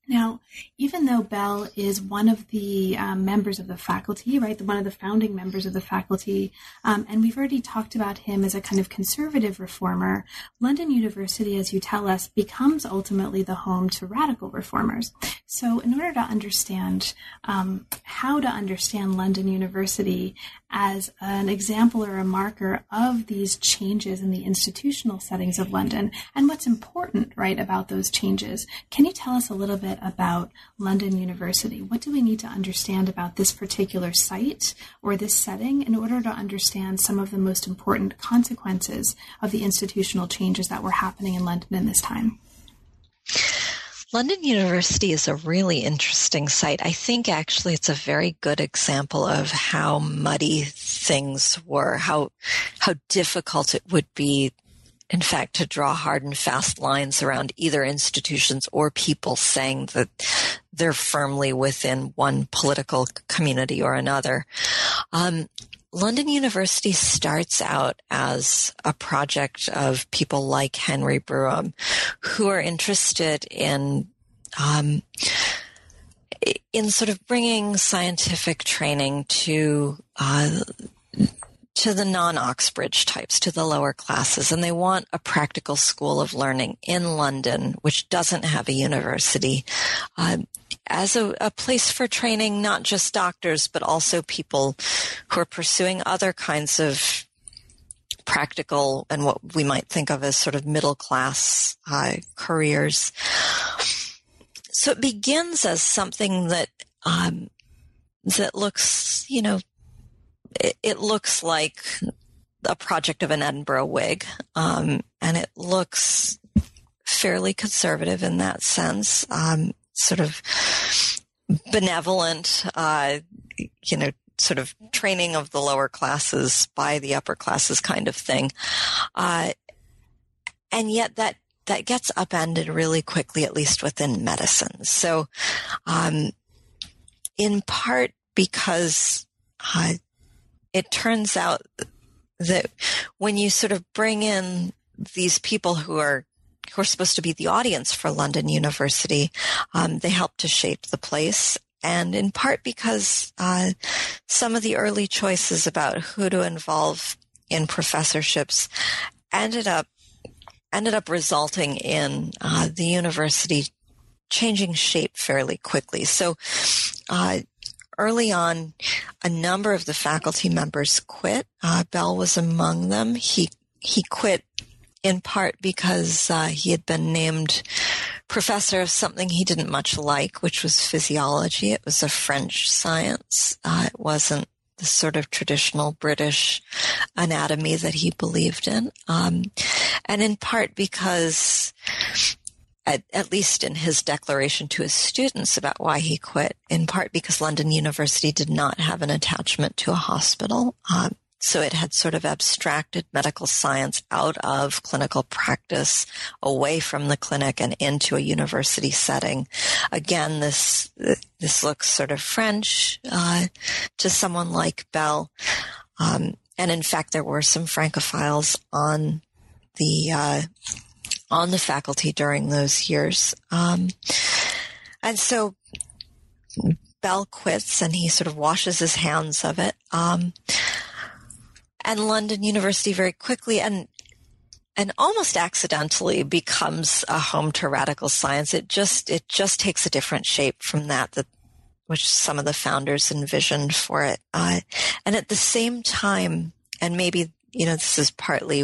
Now, even though Bell is one of the um, members of the faculty, right, one of the founding members of the faculty, um, and we've already talked about him as a kind of conservative reformer, London University, as you tell us, becomes ultimately the home to radical reformers. So, in order to understand um, how to understand London University as an example or a marker of these changes in the institutional settings of London and what's important, right, about those changes. Can you tell us a little bit about London University? What do we need to understand about this particular site or this setting in order to understand some of the most important consequences of the institutional changes that were happening in London in this time? London University is a really interesting site. I think actually it's a very good example of how muddy things were, how, how difficult it would be, in fact, to draw hard and fast lines around either institutions or people saying that they're firmly within one political community or another. Um, London University starts out as a project of people like Henry Brougham who are interested in um, in sort of bringing scientific training to uh, to the non-Oxbridge types, to the lower classes, and they want a practical school of learning in London, which doesn't have a university, uh, as a, a, place for training not just doctors, but also people who are pursuing other kinds of practical and what we might think of as sort of middle class uh, careers. So it begins as something that um, that looks, you know, it, looks like a project of an Edinburgh Whig, um, and it looks fairly conservative in that sense, um, sort of benevolent, uh, you know, sort of training of the lower classes by the upper classes kind of thing. Uh, and yet that that gets upended really quickly, at least within medicine. So, um, in part because uh, it turns out that when you sort of bring in these people who are who are supposed to be the audience for London University, um, they help to shape the place. And in part because uh, some of the early choices about who to involve in professorships ended up ended up resulting in uh, the university changing shape fairly quickly. So uh, early on, a number of the faculty members quit. Uh, Bell was among them. He he quit in part because uh, he had been named professor of something he didn't much like, which was physiology. It was a French science. Uh, it wasn't the sort of traditional British anatomy that he believed in, um, and in part because at, at, least in his declaration to his students about why he quit, in part because London University did not have an attachment to a hospital. Um, so it had sort of abstracted medical science out of clinical practice, away from the clinic and into a university setting. Again, this this looks sort of French uh, to someone like Bell, um, and in fact, there were some Francophiles on the uh, on the faculty during those years. Um, and so Bell quits and he sort of washes his hands of it. Um, and London University very quickly and and almost accidentally becomes a home to radical science. It just it just takes a different shape from that that which some of the founders envisioned for it. Uh, and at the same time, and maybe you know this is partly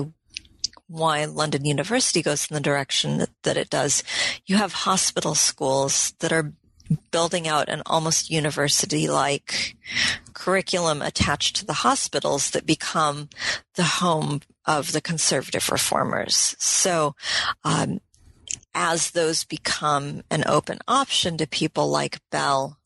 why London University goes in the direction that, that it does. You have hospital schools that are building out an almost university like curriculum attached to the hospitals that become the home of the conservative reformers. So, um, as those become an open option to people like Bell,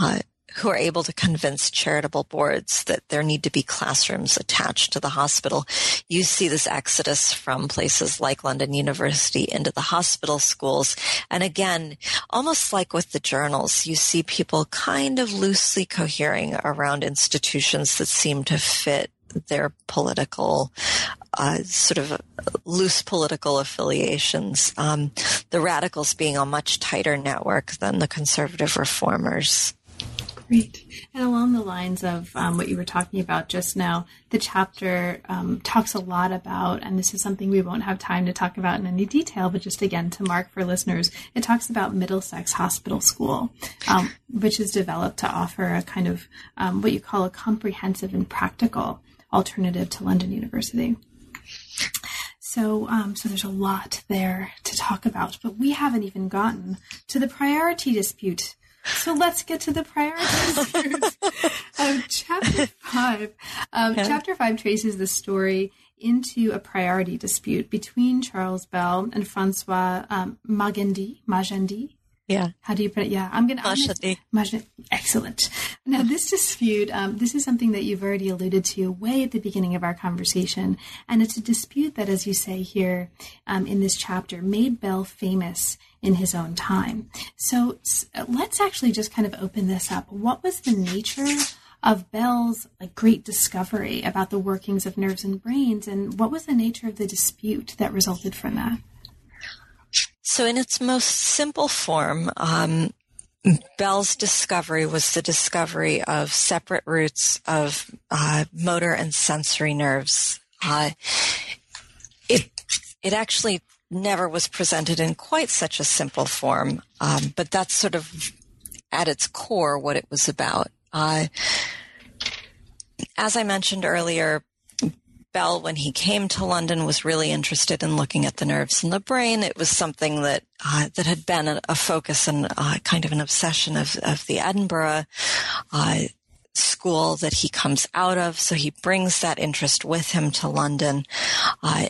uh, who are able to convince charitable boards that there need to be classrooms attached to the hospital. You see this exodus from places like London University into the hospital schools. And again, almost like with the journals, you see people kind of loosely cohering around institutions that seem to fit their political uh, sort of loose political affiliations. Um, the radicals being a much tighter network than the conservative reformers. Great. And along the lines of um, what you were talking about just now, the chapter um, talks a lot about, and this is something we won't have time to talk about in any detail, but just again to mark for listeners, it talks about Middlesex Hospital School, um, which is developed to offer a kind of um, what you call a comprehensive and practical alternative to London University. So, um, so there's a lot there to talk about, but we haven't even gotten to the priority dispute so let's get to the priorities. <laughs> um, chapter five. Um, okay. Chapter five traces the story into a priority dispute between Charles Bell and Francois um, Magendie. Magendie. Yeah. How do you put it? Yeah, I'm going to. Magendie. Excellent. Now, this dispute, um, this is something that you've already alluded to way at the beginning of our conversation, and it's a dispute that, as you say here um, in this chapter, made Bell famous in his own time. So let's actually just kind of open this up. What was the nature of Bell's like great discovery about the workings of nerves and brains, and what was the nature of the dispute that resulted from that? So, in its most simple form, um, Bell's discovery was the discovery of separate roots of uh, motor and sensory nerves. Uh, it it actually never was presented in quite such a simple form, um, but that's sort of at its core what it was about. Uh, as I mentioned earlier, Bell, when he came to London, was really interested in looking at the nerves in the brain. It was something that uh, that had been a, a focus and uh, kind of an obsession of, of the Edinburgh uh, school that he comes out of. So he brings that interest with him to London, uh,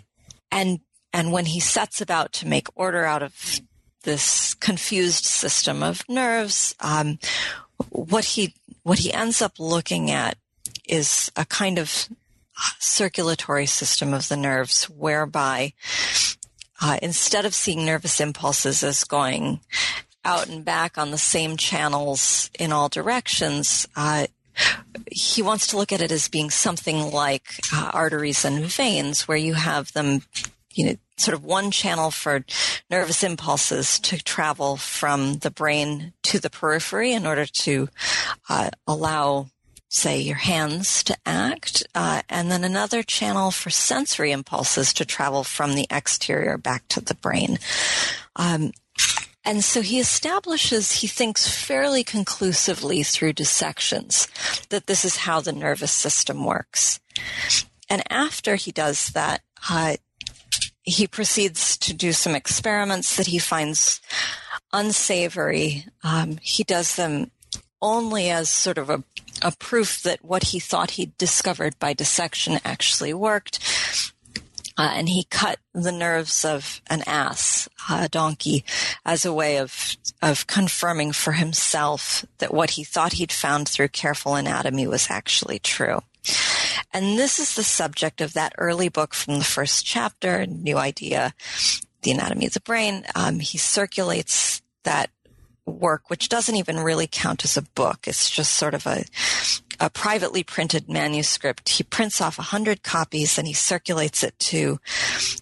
and and when he sets about to make order out of this confused system of nerves, um, what he what he ends up looking at is a kind of circulatory system of the nerves whereby uh, instead of seeing nervous impulses as going out and back on the same channels in all directions, uh, he wants to look at it as being something like uh, arteries and veins, where you have them, you know, sort of one channel for nervous impulses to travel from the brain to the periphery in order to uh, allow say your hands to act, uh, and then another channel for sensory impulses to travel from the exterior back to the brain. Um, and so he establishes, he thinks fairly conclusively through dissections that this is how the nervous system works. And after he does that, uh, he proceeds to do some experiments that he finds unsavory. Um, he does them only as sort of a a proof that what he thought he'd discovered by dissection actually worked. Uh, and he cut the nerves of an ass, a donkey, as a way of of confirming for himself that what he thought he'd found through careful anatomy was actually true. And this is the subject of that early book from the first chapter, New Idea, The Anatomy of the Brain. Um, he circulates that work, which doesn't even really count as a book. It's just sort of a, a privately printed manuscript. He prints off a hundred copies and he circulates it to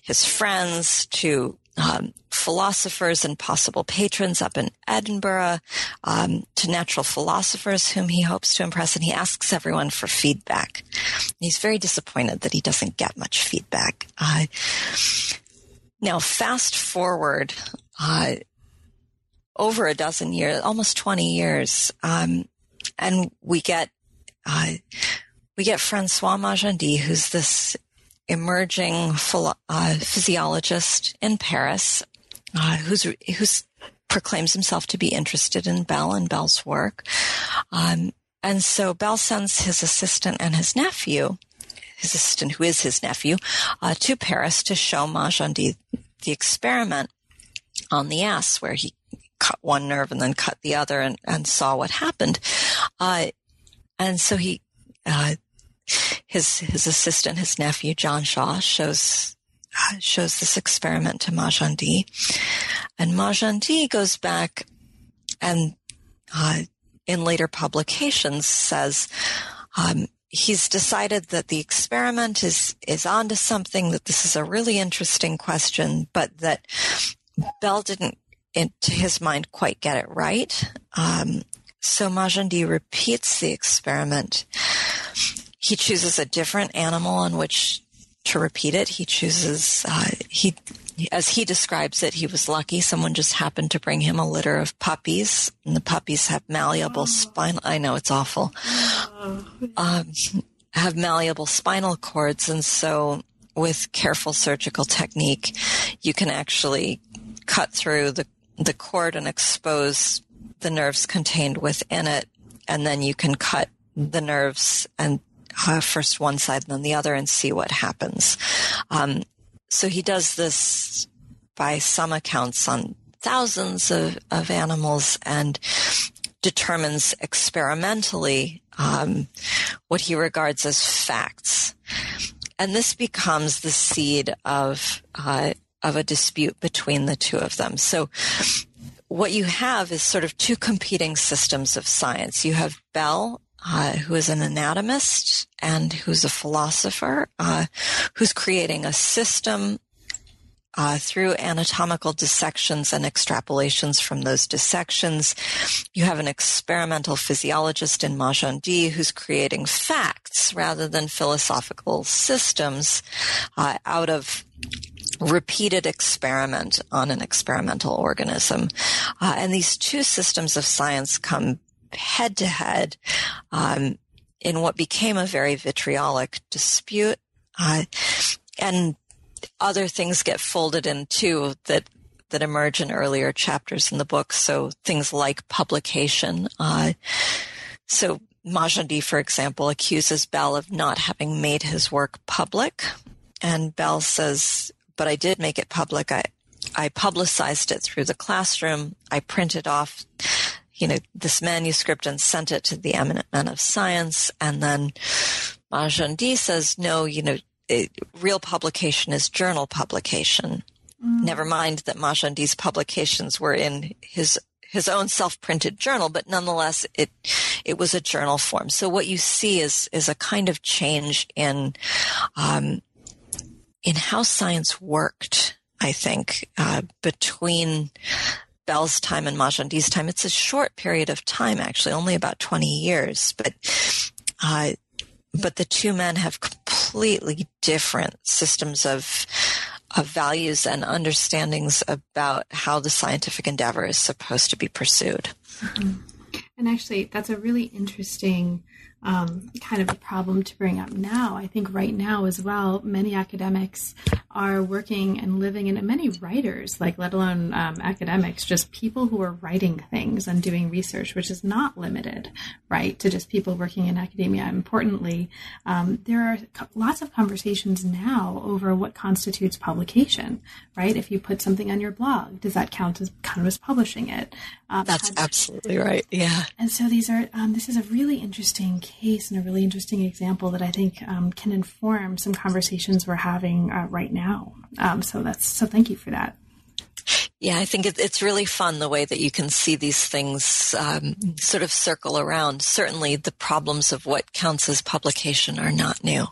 his friends, to um, philosophers and possible patrons up in Edinburgh, um, to natural philosophers whom he hopes to impress, and he asks everyone for feedback. He's very disappointed that he doesn't get much feedback. Uh, now, fast forward uh, over a dozen years, almost 20 years. Um, and we get, uh, we get Francois Magendie, who's this emerging philo- uh, physiologist in Paris, uh, who's, who's proclaims himself to be interested in Bell and Bell's work. Um, and so Bell sends his assistant and his nephew, his assistant who is his nephew, uh, to Paris to show Magendie the experiment on the ass where he cut one nerve and then cut the other and, and saw what happened. Uh, and so he, uh, his, his assistant, his nephew, John Shaw, shows, shows this experiment to Magendie. And Magendie goes back and, uh, in later publications says, um, he's decided that the experiment is is onto something that this is a really interesting question but that Bell didn't into his mind quite get it right. Um, so Magendie repeats the experiment. He chooses a different animal on which to repeat it. He chooses, uh, he, as he describes it, he was lucky. Someone just happened to bring him a litter of puppies, and the puppies have malleable oh. spinal. I know it's awful. Oh. Um, have malleable spinal cords, and so with careful surgical technique, you can actually cut through the the cord and expose the nerves contained within it. And then you can cut the nerves and uh, first one side and then the other and see what happens. Um, so he does this by some accounts on thousands of, of animals and determines experimentally um, what he regards as facts. And this becomes the seed of uh, of a dispute between the two of them. So what you have is sort of two competing systems of science. You have Bell, uh, who is an anatomist and who's a philosopher, uh, who's creating a system uh, through anatomical dissections and extrapolations from those dissections. You have an experimental physiologist in Magendie who's creating facts rather than philosophical systems uh, out of repeated experiment on an experimental organism. Uh, and these two systems of science come head to head in what became a very vitriolic dispute. Uh, and other things get folded in too that that emerge in earlier chapters in the book. So things like publication. Uh, so Magendie, for example, accuses Bell of not having made his work public. And Bell says, but I did make it public. I, I publicized it through the classroom. I printed off, you know, this manuscript and sent it to the eminent men of science. And then Magendie says, no, you know, it, real publication is journal publication. Mm. Never mind that Magendie's publications were in his his own self-printed journal, but nonetheless, it it was a journal form. So what you see is is a kind of change in um, in how science worked. I think uh, between Bell's time and Magendie's time, it's a short period of time, actually, only about twenty years, but. Uh, but the two men have completely different systems of of values and understandings about how the scientific endeavor is supposed to be pursued. Mm-hmm. And actually, that's a really interesting um, kind of a problem to bring up now. I think right now as well, many academics are working and living in many writers, like let alone um, academics, just people who are writing things and doing research, which is not limited, right, to just people working in academia. Importantly, um, there are lots of conversations now over what constitutes publication, right? If you put something on your blog, does that count as kind of as publishing it? Uh, That's absolutely right. Yeah. And so these are, um, this is a really interesting case and a really interesting example that I think um, can inform some conversations we're having uh, right now. Um, so that's, so thank you for that. Yeah, I think it, it's really fun the way that you can see these things um, sort of circle around. Certainly, the problems of what counts as publication are not new.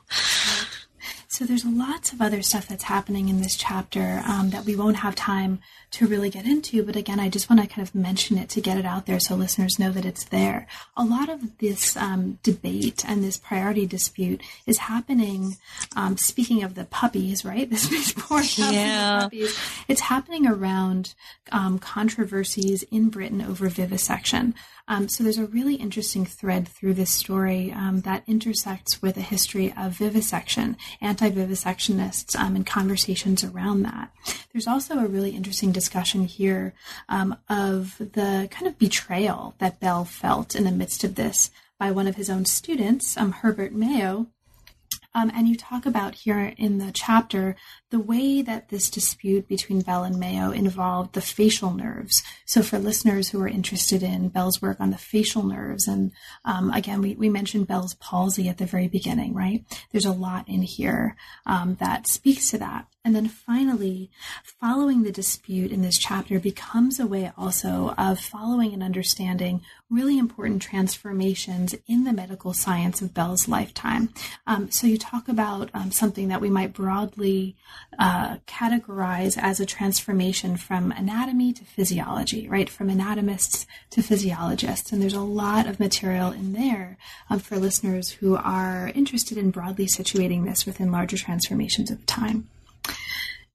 So there's lots of other stuff that's happening in this chapter um, that we won't have time to really get into. But again, I just want to kind of mention it to get it out there so listeners know that it's there. A lot of this um, debate and this priority dispute is happening. Um, speaking of the puppies, right? <laughs> This poor yeah. puppies. It's happening around um, controversies in Britain over vivisection. Um, so there's a really interesting thread through this story um, that intersects with a history of vivisection, anti-vivisectionists, um, and conversations around that. There's also a really interesting discussion here um, of the kind of betrayal that Bell felt in the midst of this by one of his own students, um, Herbert Mayo, um, and you talk about here in the chapter the way that this dispute between Bell and Mayo involved the facial nerves. So, for listeners who are interested in Bell's work on the facial nerves, and um, again, we, we mentioned Bell's palsy at the very beginning, right? There's a lot in here um, that speaks to that. And then finally, following the dispute in this chapter becomes a way also of following and understanding really important transformations in the medical science of Bell's lifetime. Um, so you talk about um, something that we might broadly uh, categorize as a transformation from anatomy to physiology, right? From anatomists to physiologists. And there's a lot of material in there um, for listeners who are interested in broadly situating this within larger transformations of time.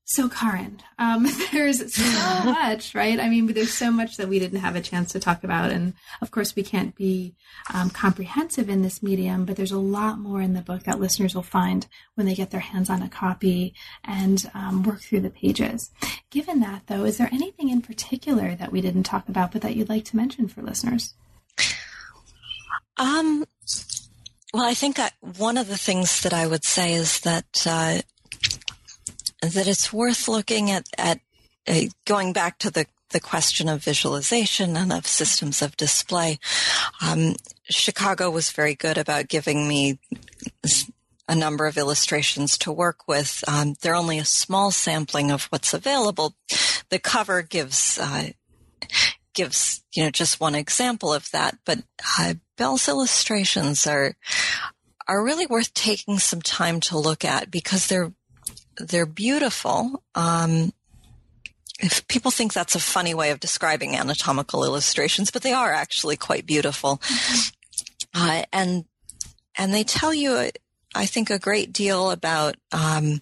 So, Carin, um, <laughs> there's so <laughs> much, right? I mean, there's so much that we didn't have a chance to talk about. And of course, we can't be um, comprehensive in this medium, but there's a lot more in the book that listeners will find when they get their hands on a copy and um, work through the pages. Given that, though, is there anything in particular that we didn't talk about, but that you'd like to mention for listeners? Um, well, I think I, one of the things that I would say is that uh, that it's worth looking at, at uh, going back to the, the question of visualization and of systems of display. Um, Chicago was very good about giving me a number of illustrations to work with. Um, they're only a small sampling of what's available. The cover gives uh, gives you know just one example of that, but uh, Bell's illustrations are are really worth taking some time to look at because they're they're beautiful. Um, if people think that's a funny way of describing anatomical illustrations, but they are actually quite beautiful. Mm-hmm. Uh, and and they tell you, I think, a great deal about um,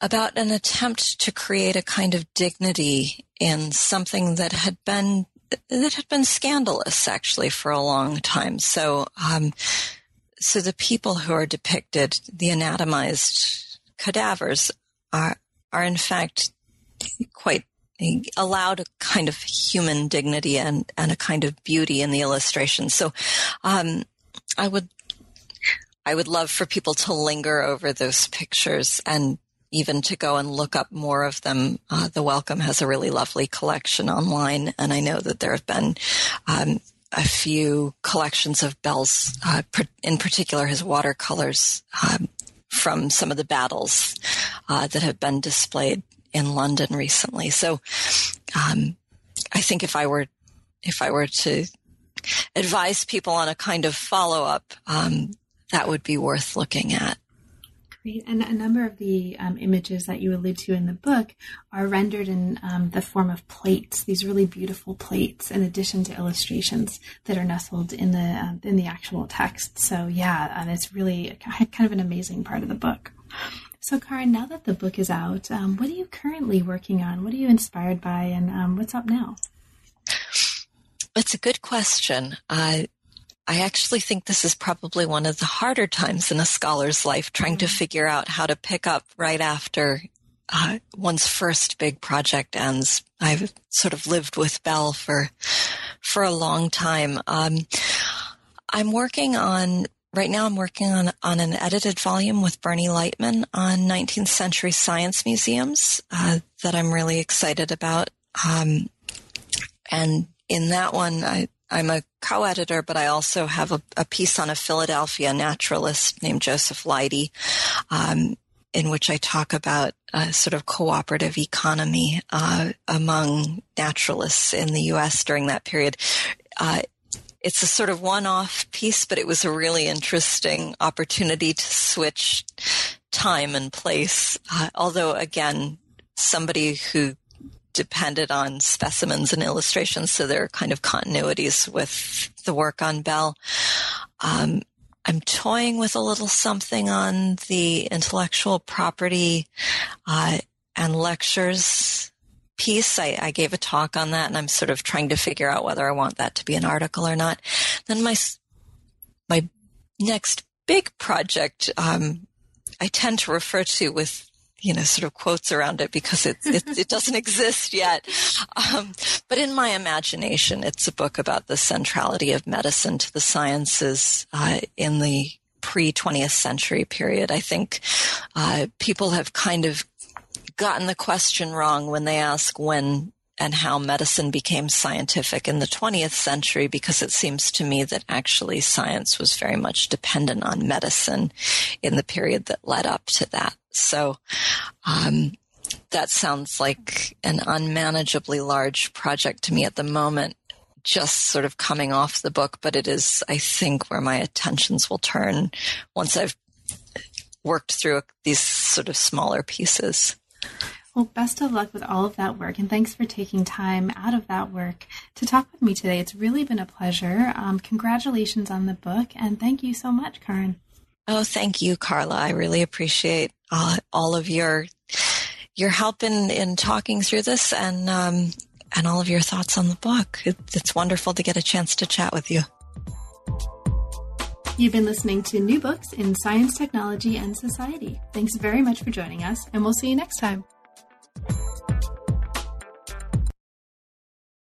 about an attempt to create a kind of dignity in something that had been that had been scandalous actually for a long time. So, um, so the people who are depicted, the anatomized cadavers, are are in fact quite allowed a kind of human dignity and, and a kind of beauty in the illustration. So, um, I would, I would love for people to linger over those pictures and even to go and look up more of them. Uh, the Wellcome has a really lovely collection online, and I know that there have been um, a few collections of Bell's, uh, in particular his watercolors um, from some of the battles uh, that have been displayed in London recently. So, um, I think if I were if I were to advise people on a kind of follow up, um, that would be worth looking at. And a number of the um, images that you allude to in the book are rendered in um, the form of plates. These really beautiful plates, in addition to illustrations that are nestled in the uh, in the actual text. So yeah, um, it's really kind of an amazing part of the book. So, Carin, now that the book is out, um, what are you currently working on? What are you inspired by, and um, what's up now? It's a good question. Uh, I actually think this is probably one of the harder times in a scholar's life, trying to mm-hmm. figure out how to pick up right after uh, one's first big project ends. I've sort of lived with Bell for for a long time. Um, I'm working on right now I'm working on, on an edited volume with Bernie Lightman on 19th century science museums uh, that I'm really excited about. Um, and in that one, I, I'm a co-editor, but I also have a, a, piece on a Philadelphia naturalist named Joseph Leidy, um, in which I talk about a sort of cooperative economy uh, among naturalists in the U.S. during that period. Uh, it's a sort of one-off piece, but it was a really interesting opportunity to switch time and place. Uh, although again, somebody who depended on specimens and illustrations, so there are kind of continuities with the work on Bell. Um, I'm toying with a little something on the intellectual property uh, and lectures piece. I, I, gave a talk on that and I'm sort of trying to figure out whether I want that to be an article or not. Then my, my next big project, um, I tend to refer to with, you know, sort of quotes around it because it, it, it <laughs> doesn't exist yet. Um, but in my imagination, it's a book about the centrality of medicine to the sciences, uh, in the pre 20th century period. I think, uh, people have kind of gotten the question wrong when they ask when and how medicine became scientific in the 20th century because it seems to me that actually science was very much dependent on medicine in the period that led up to that. So, um, that sounds like an unmanageably large project to me at the moment, just sort of coming off the book, but it is, I think, where my attentions will turn once I've worked through these sort of smaller pieces. Well, best of luck with all of that work, and thanks for taking time out of that work to talk with me today. It's really been a pleasure. Um, congratulations on the book, and thank you so much, Carin. Oh, thank you, Carla. I really appreciate all, all of your your help in in talking through this, and um, and all of your thoughts on the book. It, it's wonderful to get a chance to chat with you. You've been listening to New Books in Science, Technology, and Society. Thanks very much for joining us, and we'll see you next time.